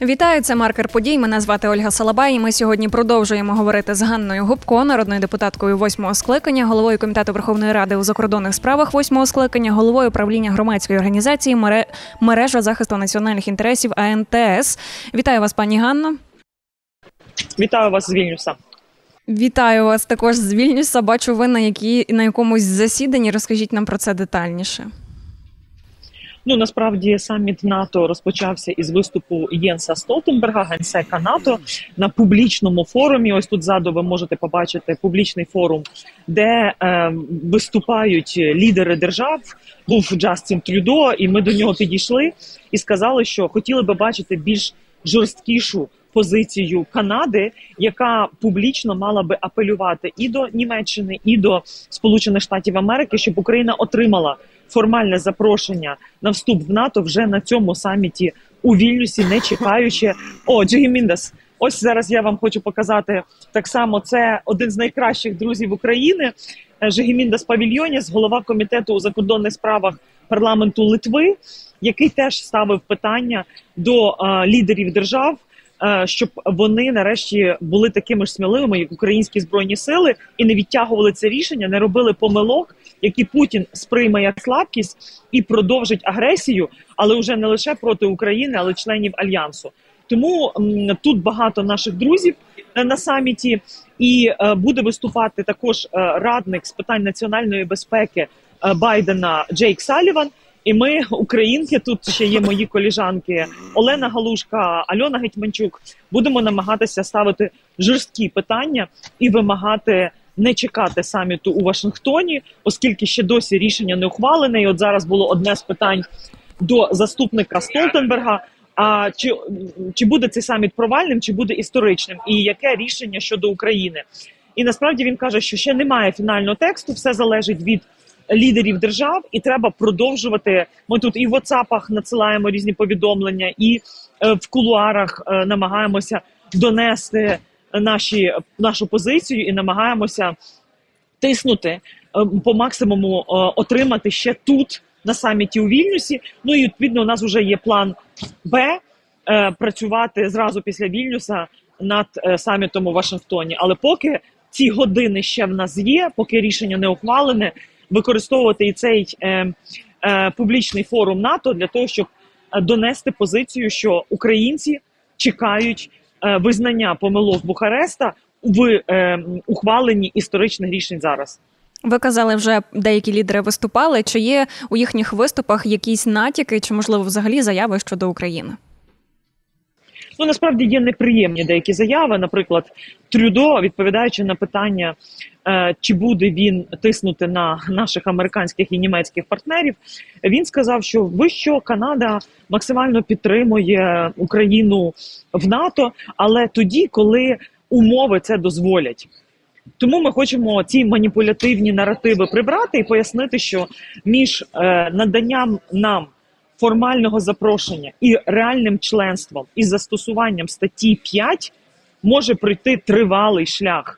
Вітаю, це маркер подій. Мене звати Ольга Салабай. і Ми сьогодні продовжуємо говорити з Ганною Губко, народною депутаткою восьмого скликання, головою комітету Верховної Ради у закордонних справах восьмого скликання, головою правління громадської організації мережа захисту національних інтересів АНТС. Вітаю вас, пані Ганно. Вітаю вас з Вільнюса. Вітаю вас також з Вільнюса. Бачу, ви на які на якомусь засіданні. Розкажіть нам про це детальніше. Ну насправді саміт НАТО розпочався із виступу Єнса Столтенберга, генсека НАТО на публічному форумі. Ось тут ззаду ви можете побачити публічний форум, де е, виступають лідери держав. Був Джастін Трюдо, і ми до нього підійшли і сказали, що хотіли би бачити більш жорсткішу позицію Канади, яка публічно мала би апелювати і до Німеччини, і до Сполучених Штатів Америки, щоб Україна отримала формальне запрошення на вступ в НАТО вже на цьому саміті у Вільнюсі, не чекаючи. О, Міндас. Ось зараз я вам хочу показати так само. Це один з найкращих друзів України. Жегіміндас Павільйоніс, голова комітету у закордонних справах парламенту Литви, який теж ставив питання до а, лідерів держав Е, щоб вони нарешті були такими ж сміливими, як українські збройні сили, і не відтягували це рішення, не робили помилок, які Путін сприйме як слабкість і продовжить агресію, але вже не лише проти України, але членів альянсу. Тому тут багато наших друзів е, на саміті, і е, буде виступати також е, радник з питань національної безпеки е, Байдена Джейк Саліван. І ми, українки, тут ще є мої коліжанки Олена Галушка, Альона Гетьманчук, будемо намагатися ставити жорсткі питання і вимагати не чекати саміту у Вашингтоні, оскільки ще досі рішення не ухвалене. І От зараз було одне з питань до заступника Столтенберга. А чи чи буде цей саміт провальним, чи буде історичним, і яке рішення щодо України? І насправді він каже, що ще немає фінального тексту, все залежить від лідерів держав, і треба продовжувати. Ми тут і в WhatsApp надсилаємо різні повідомлення, і е, в кулуарах е, намагаємося донести наші нашу позицію і намагаємося тиснути е, по максимуму отримати ще тут на саміті у Вільнюсі. Ну і відповідно у нас вже є план Б працювати зразу після Вільнюса над самітом у Вашингтоні. Але поки ці години ще в нас є, поки рішення не ухвалене використовувати і цей е, е, публічний форум НАТО для того, щоб е, донести позицію, що українці чекають е, визнання помилок Бухареста в е, ухваленні історичних рішень зараз. Ви казали, вже деякі лідери виступали. Чи є у їхніх виступах якісь натяки, чи можливо взагалі заяви щодо України? Ну насправді є неприємні деякі заяви. Наприклад, Трюдо, відповідаючи на питання, чи буде він тиснути на наших американських і німецьких партнерів, він сказав, що ви що Канада максимально підтримує Україну в НАТО, але тоді, коли умови це дозволять. Тому ми хочемо ці маніпулятивні наративи прибрати і пояснити, що між е, наданням нам формального запрошення і реальним членством і застосуванням статті 5 може пройти тривалий шлях.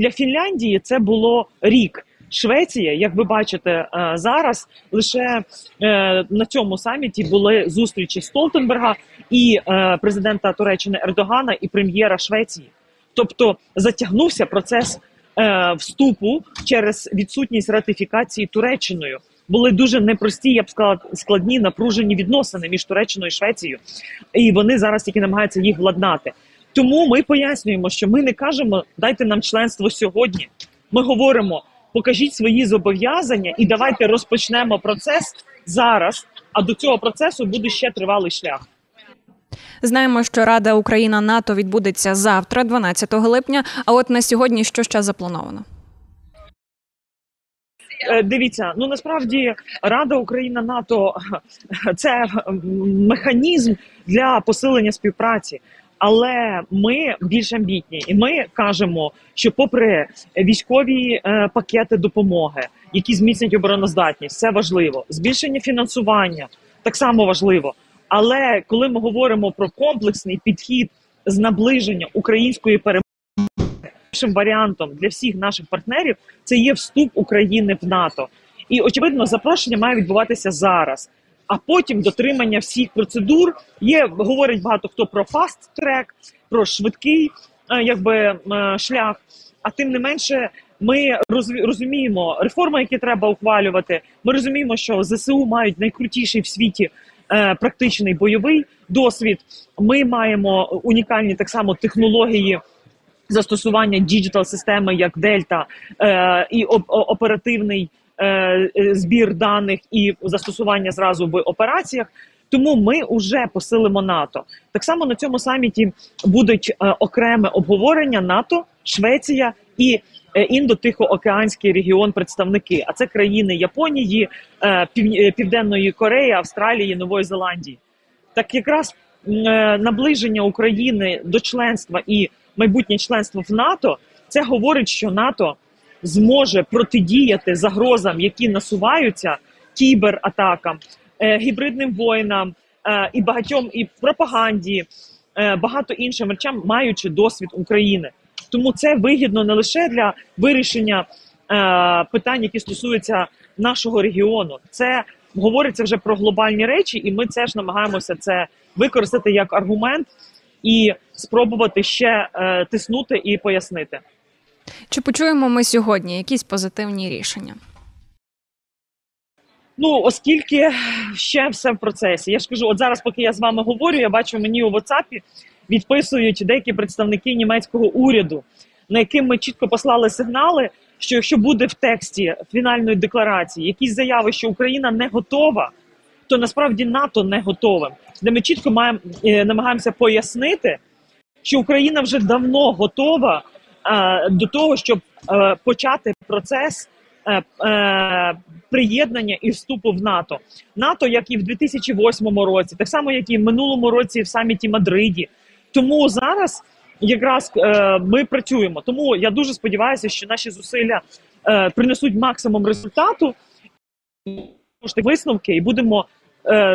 Для Фінляндії це було рік. Швеція, як ви бачите е, зараз, лише е, на цьому саміті були зустрічі Столтенберга і е, президента Туреччини Ердогана і прем'єра Швеції. Тобто затягнувся процес вступу через відсутність ратифікації Туреччиною були дуже непрості, я б сказала, складні напружені відносини між Туреччиною і Швецією, і вони зараз тільки намагаються їх владнати. Тому ми пояснюємо, що ми не кажемо дайте нам членство сьогодні. Ми говоримо, покажіть свої зобов'язання і давайте розпочнемо процес зараз. А до цього процесу буде ще тривалий шлях. Знаємо, що Рада Україна НАТО відбудеться завтра, 12 липня. А от на сьогодні що ще заплановано? Е, дивіться, ну насправді Рада Україна НАТО це механізм для посилення співпраці. Але ми більш амбітні, і ми кажемо, що, попри військові е, пакети допомоги, які зміцнять обороноздатність, це важливо. Збільшення фінансування так само важливо. Але коли ми говоримо про комплексний підхід з наближення української перемоги, Першим варіантом для всіх наших партнерів це є вступ України в НАТО, і очевидно, запрошення має відбуватися зараз. А потім дотримання всіх процедур. Є говорить багато хто про fast track, про швидкий е, якби е, шлях. А тим не менше, ми розуміємо реформи, які треба ухвалювати. Ми розуміємо, що ЗСУ мають найкрутіший в світі е, практичний бойовий досвід. Ми маємо унікальні так само технології. Застосування digital системи як Дельта і оперативний збір даних і застосування зразу в операціях. Тому ми вже посилимо НАТО. Так само на цьому саміті будуть е, окреме обговорення НАТО, Швеція і е, індо-тихоокеанський регіон представники. А це країни Японії, е, Південної Кореї, Австралії, Нової Зеландії. Так якраз е, наближення України до членства і майбутнє членство в НАТО це говорить, що НАТО зможе протидіяти загрозам, які насуваються кібератакам, е, гібридним воїнам е, і багатьом і пропаганді, е, багато іншим речам, маючи досвід України. Тому це вигідно не лише для вирішення питань, які стосуються нашого регіону. Це говориться вже про глобальні речі, і ми теж намагаємося це використати як аргумент і спробувати ще тиснути і пояснити. Чи почуємо ми сьогодні якісь позитивні рішення? Ну, оскільки ще все в процесі. Я ж кажу, от зараз, поки я з вами говорю, я бачу мені у WhatsApp відписують деякі представники німецького уряду, на яким ми чітко послали сигнали, що якщо буде в тексті фінальної декларації якісь заяви, що Україна не готова, то насправді НАТО не готове. Де ми чітко маємо е, намагаємося пояснити, що Україна вже давно готова до того, щоб е, почати процес е, приєднання і вступу в НАТО. НАТО, як і в 2008 році, так само як і в минулому році в саміті Мадриді. Тому зараз якраз ми працюємо. Тому я дуже сподіваюся, що наші зусилля принесуть максимум результату висновки, і будемо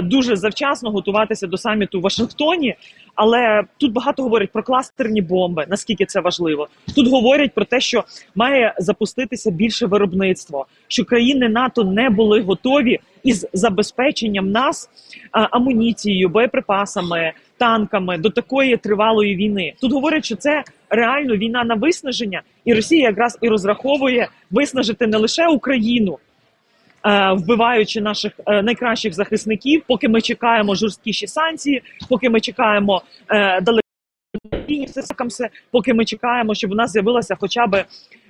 дуже завчасно готуватися до саміту в Вашингтоні. Але тут багато говорять про кластерні бомби. Наскільки це важливо? Тут говорять про те, що має запуститися більше виробництво, що країни НАТО не були готові із забезпеченням нас амуніцією, боєприпасами, танками до такої тривалої війни. Тут говорять, що це реально війна на виснаження, і Росія якраз і розраховує виснажити не лише Україну. Е, вбиваючи наших е, найкращих захисників, поки ми чекаємо жорсткіші санкції, поки ми чекаємо е, далекі поки ми чекаємо, щоб у нас з'явилася хоча б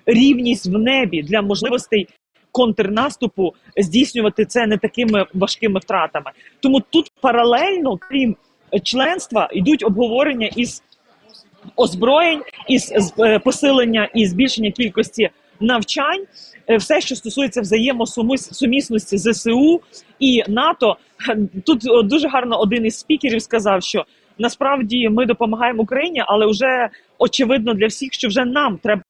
рівність в небі для можливостей контрнаступу здійснювати це не такими важкими втратами. Тому тут паралельно, крім членства, йдуть обговорення із озброєнь, із посилення і збільшення кількості навчань. Е, все, що стосується взаємосумісності ЗСУ і НАТО, тут дуже гарно один із спікерів сказав, що насправді ми допомагаємо Україні, але вже очевидно для всіх, що вже нам треба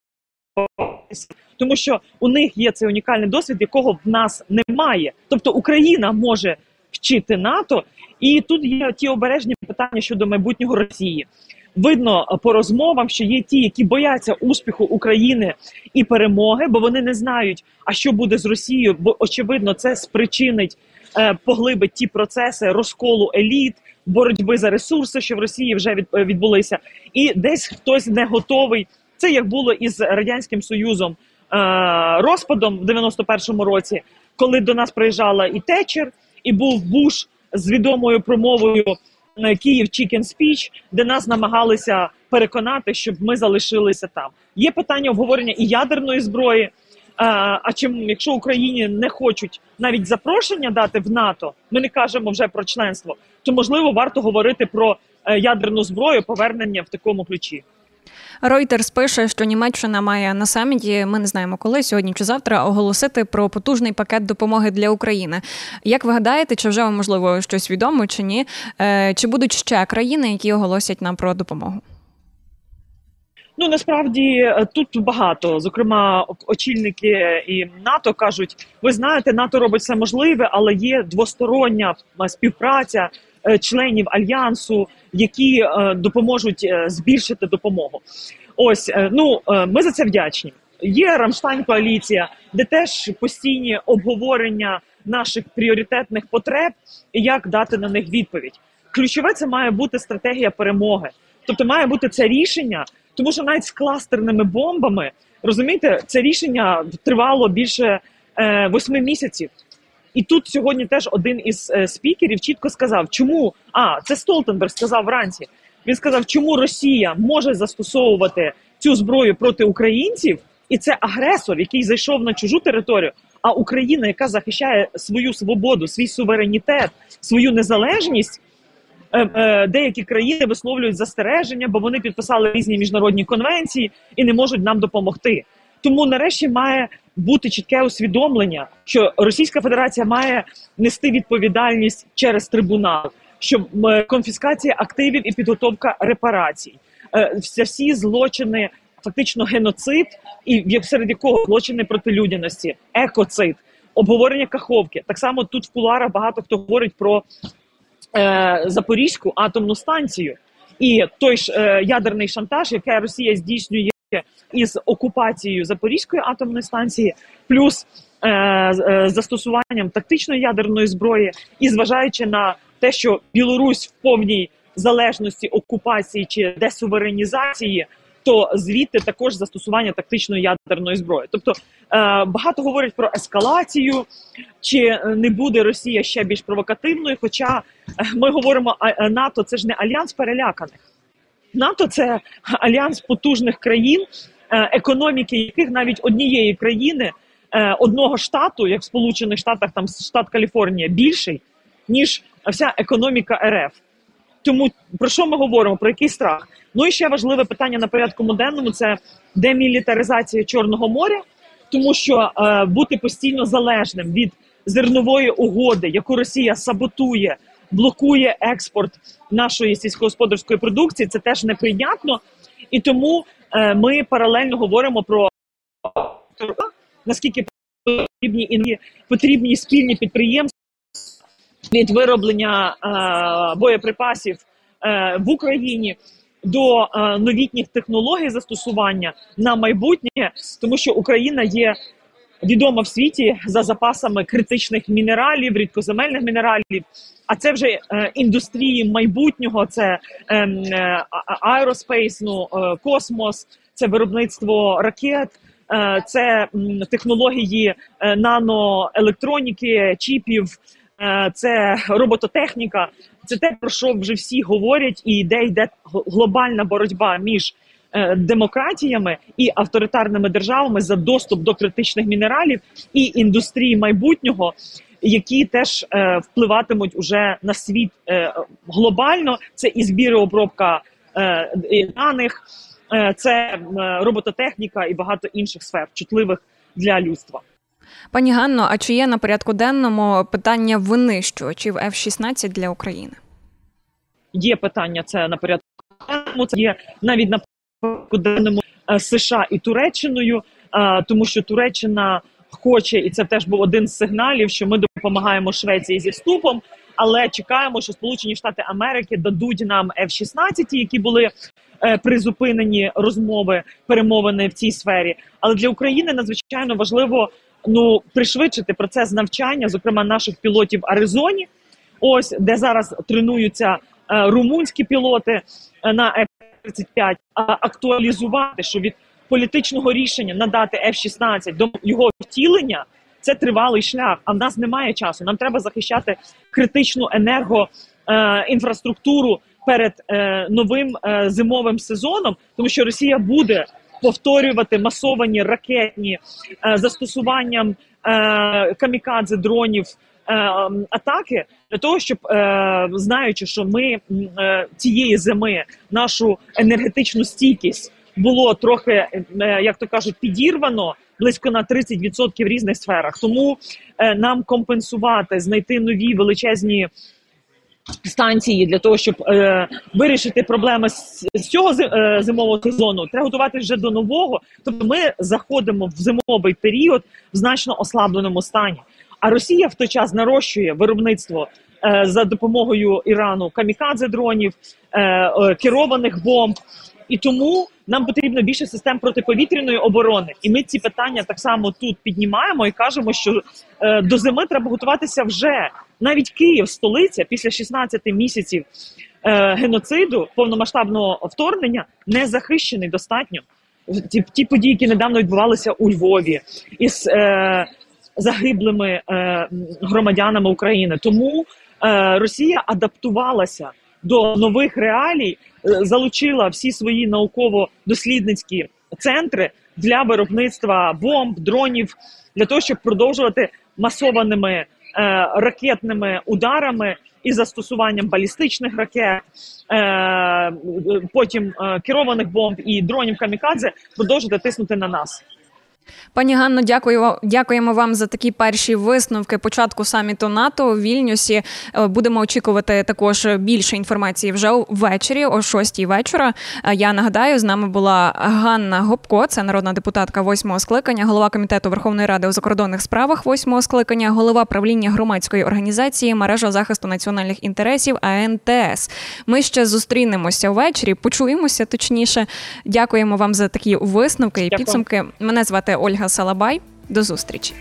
тому, що у них є цей унікальний досвід, якого в нас немає. Тобто Україна може вчити НАТО, і тут є ті обережні питання щодо майбутнього Росії видно по розмовам, що є ті, які бояться успіху України і перемоги, бо вони не знають, а що буде з Росією, бо очевидно, це спричинить е, поглибить ті процеси розколу еліт. Боротьби за ресурси, що в Росії вже від, е, відбулися, і десь хтось не готовий. Це як було із радянським союзом е, розпадом в 91-му році, коли до нас приїжджала і Течер, і був Буш з відомою промовою Київ Chicken Speech, де нас намагалися переконати, щоб ми залишилися там. Є питання обговорення і ядерної зброї. А, а чим, якщо Україні не хочуть навіть запрошення дати в НАТО, ми не кажемо вже про членство, то можливо варто говорити про е, ядерну зброю, повернення в такому ключі. Reuters пише, що Німеччина має на саміті, ми не знаємо коли сьогодні чи завтра, оголосити про потужний пакет допомоги для України. Як ви гадаєте, чи вже можливо щось відомо чи ні? Е, чи будуть ще країни, які оголосять нам про допомогу? Ну насправді е, тут багато. Зокрема, очільники і НАТО кажуть: ви знаєте, НАТО робить все можливе, але є двостороння співпраця Е, членів альянсу, які е, допоможуть е, збільшити допомогу. Ось ну ми за це вдячні. Є Рамштайн коаліція, де теж постійні обговорення наших пріоритетних потреб і як дати на них відповідь. Ключове це має бути стратегія перемоги. Тобто має бути це рішення, тому що навіть з кластерними бомбами розумієте, це рішення тривало більше е, восьми місяців. І тут сьогодні теж один із е, спікерів чітко сказав, чому а це Столтенберг сказав вранці. Він сказав, чому Росія може застосовувати цю зброю проти українців, і це агресор, який зайшов на чужу територію. А Україна, яка захищає свою свободу, свій суверенітет, свою незалежність. Е, е, Деякі країни висловлюють застереження, бо вони підписали різні міжнародні конвенції і не можуть нам допомогти. Тому нарешті має бути чітке усвідомлення, що Російська Федерація має нести відповідальність через трибунал, що конфіскація активів і підготовка репарацій, Е, всі- всі злочини, фактично геноцид, і серед якого злочини проти людяності, екоцид, обговорення каховки. Так само тут в куларах багато хто говорить про е, Запорізьку атомну станцію. І той ж е, ядерний шантаж, який Росія здійснює із окупацією Запорізької атомної станції, плюс е, е, застосуванням тактичної ядерної зброї, і зважаючи на те, що Білорусь в повній залежності окупації чи десуверенізації, то звідти також застосування тактичної ядерної зброї. Тобто е, багато говорять про ескалацію, чи не буде Росія ще більш провокативною. Хоча е, ми говоримо, а е, НАТО це ж не альянс переляканих. НАТО це альянс потужних країн, е, економіки яких навіть однієї країни, е, одного штату, як в Сполучених Штатах, там штат Каліфорнія, більший ніж вся економіка РФ. Тому про що ми говоримо? Про який страх? Ну і ще важливе питання на порядку денному це демілітаризація Чорного моря, тому що е, бути постійно залежним від зернової угоди, яку Росія саботує, блокує експорт нашої сільськогосподарської продукції, це теж неприйнятно. І тому е, ми паралельно говоримо про наскільки потрібні інві- потрібні спільні підприємства від вироблення е, боєприпасів е, в Україні до е, новітніх технологій застосування на майбутнє, тому що Україна є відома в світі за запасами критичних мінералів, рідкоземельних мінералів. А це вже е, індустрії майбутнього, це ем, е, aerospace, ну, е, космос, це виробництво ракет, е, це технології е, наноелектроніки, чіпів, е, це робототехніка. Це те, про що вже всі говорять, і де йде глобальна боротьба між е, демократіями і авторитарними державами за доступ до критичних мінералів і індустрії майбутнього, які теж е, впливатимуть уже на світ е, глобально. Це і збір обробка е, даних, е, це е, робототехніка і багато інших сфер, чутливих для людства. Пані Ганно, а чи є на порядку денному питання винищувачів F-16 для України? Є питання це на порядку денному, це є навіть на денному е, США і Туреччиною, е, тому що Туреччина хоче, і це теж був один з сигналів, що ми допомагаємо Швеції зі вступом, але чекаємо, що Сполучені Штати Америки дадуть нам F-16, які були е, призупинені розмови, перемовини в цій сфері. Але для України надзвичайно важливо ну пришвидшити процес навчання, зокрема наших пілотів Аризоні. Ось де зараз тренуються е, румунські пілоти е, на F-35, а актуалізувати, що від політичного рішення надати F-16 до його втілення це тривалий шлях. А в нас немає часу. Нам треба захищати критичну енерго е, перед е, новим е, зимовим сезоном, тому що Росія буде повторювати масовані ракетні застосуванням е, камікадзе дронів. Атаки для того, щоб е, знаючи, що ми е, цієї зими нашу енергетичну стійкість було трохи, е, як то кажуть, підірвано близько на 30% в різних сферах. Тому е, нам компенсувати, знайти нові величезні станції для того, щоб е, вирішити проблеми з, з цього е, зимового сезону, треба готуватися вже до нового. Тобто ми заходимо в зимовий період в значно ослабленому стані. А Росія в той час нарощує виробництво за допомогою Ірану камікадзе дронів, е, е, керованих бомб. І тому нам потрібно більше систем протиповітряної оборони. І ми ці питання так само тут піднімаємо і кажемо, що е, до зими треба готуватися вже навіть Київ, столиця, після 16 місяців е, геноциду, повномасштабного вторгнення, не захищений достатньо. Ті, ті події, які недавно відбувалися у Львові, із е, загиблими е, громадянами України. Тому е, Росія адаптувалася до нових реалій, е, залучила всі свої науково-дослідницькі центри для виробництва бомб, дронів для того, щоб продовжувати масованими е, ракетними ударами і застосуванням балістичних ракет, е, потім е, керованих бомб і дронів камікадзе продовжувати тиснути на нас. Пані Ганно, дякую дякуємо вам за такі перші висновки початку саміту НАТО у Вільнюсі. Е, будемо очікувати також більше інформації вже ввечері, о 6 вечора. Е, я нагадаю, з нами була Ганна Гопко, це народна депутатка восьмого скликання, голова комітету Верховної Ради у закордонних справах восьмого скликання, голова правління громадської організації мережа захисту національних інтересів АНТС. Ми ще зустрінемося ввечері, почуємося точніше. Дякуємо вам за такі висновки і Дякую. підсумки. Мене звати Ольга Салабай. До зустрічі.